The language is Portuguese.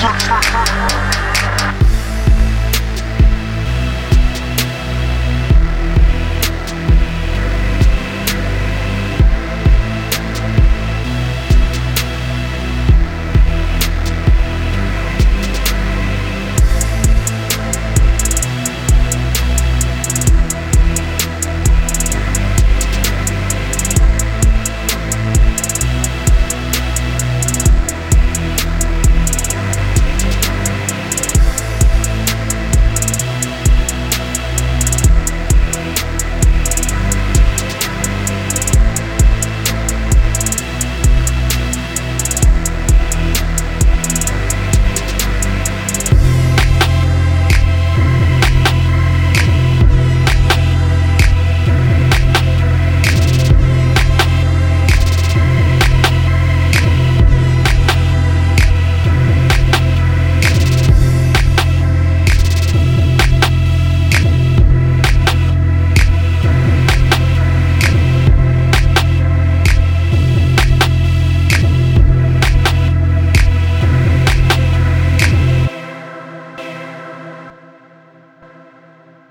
Ha ha ha ha!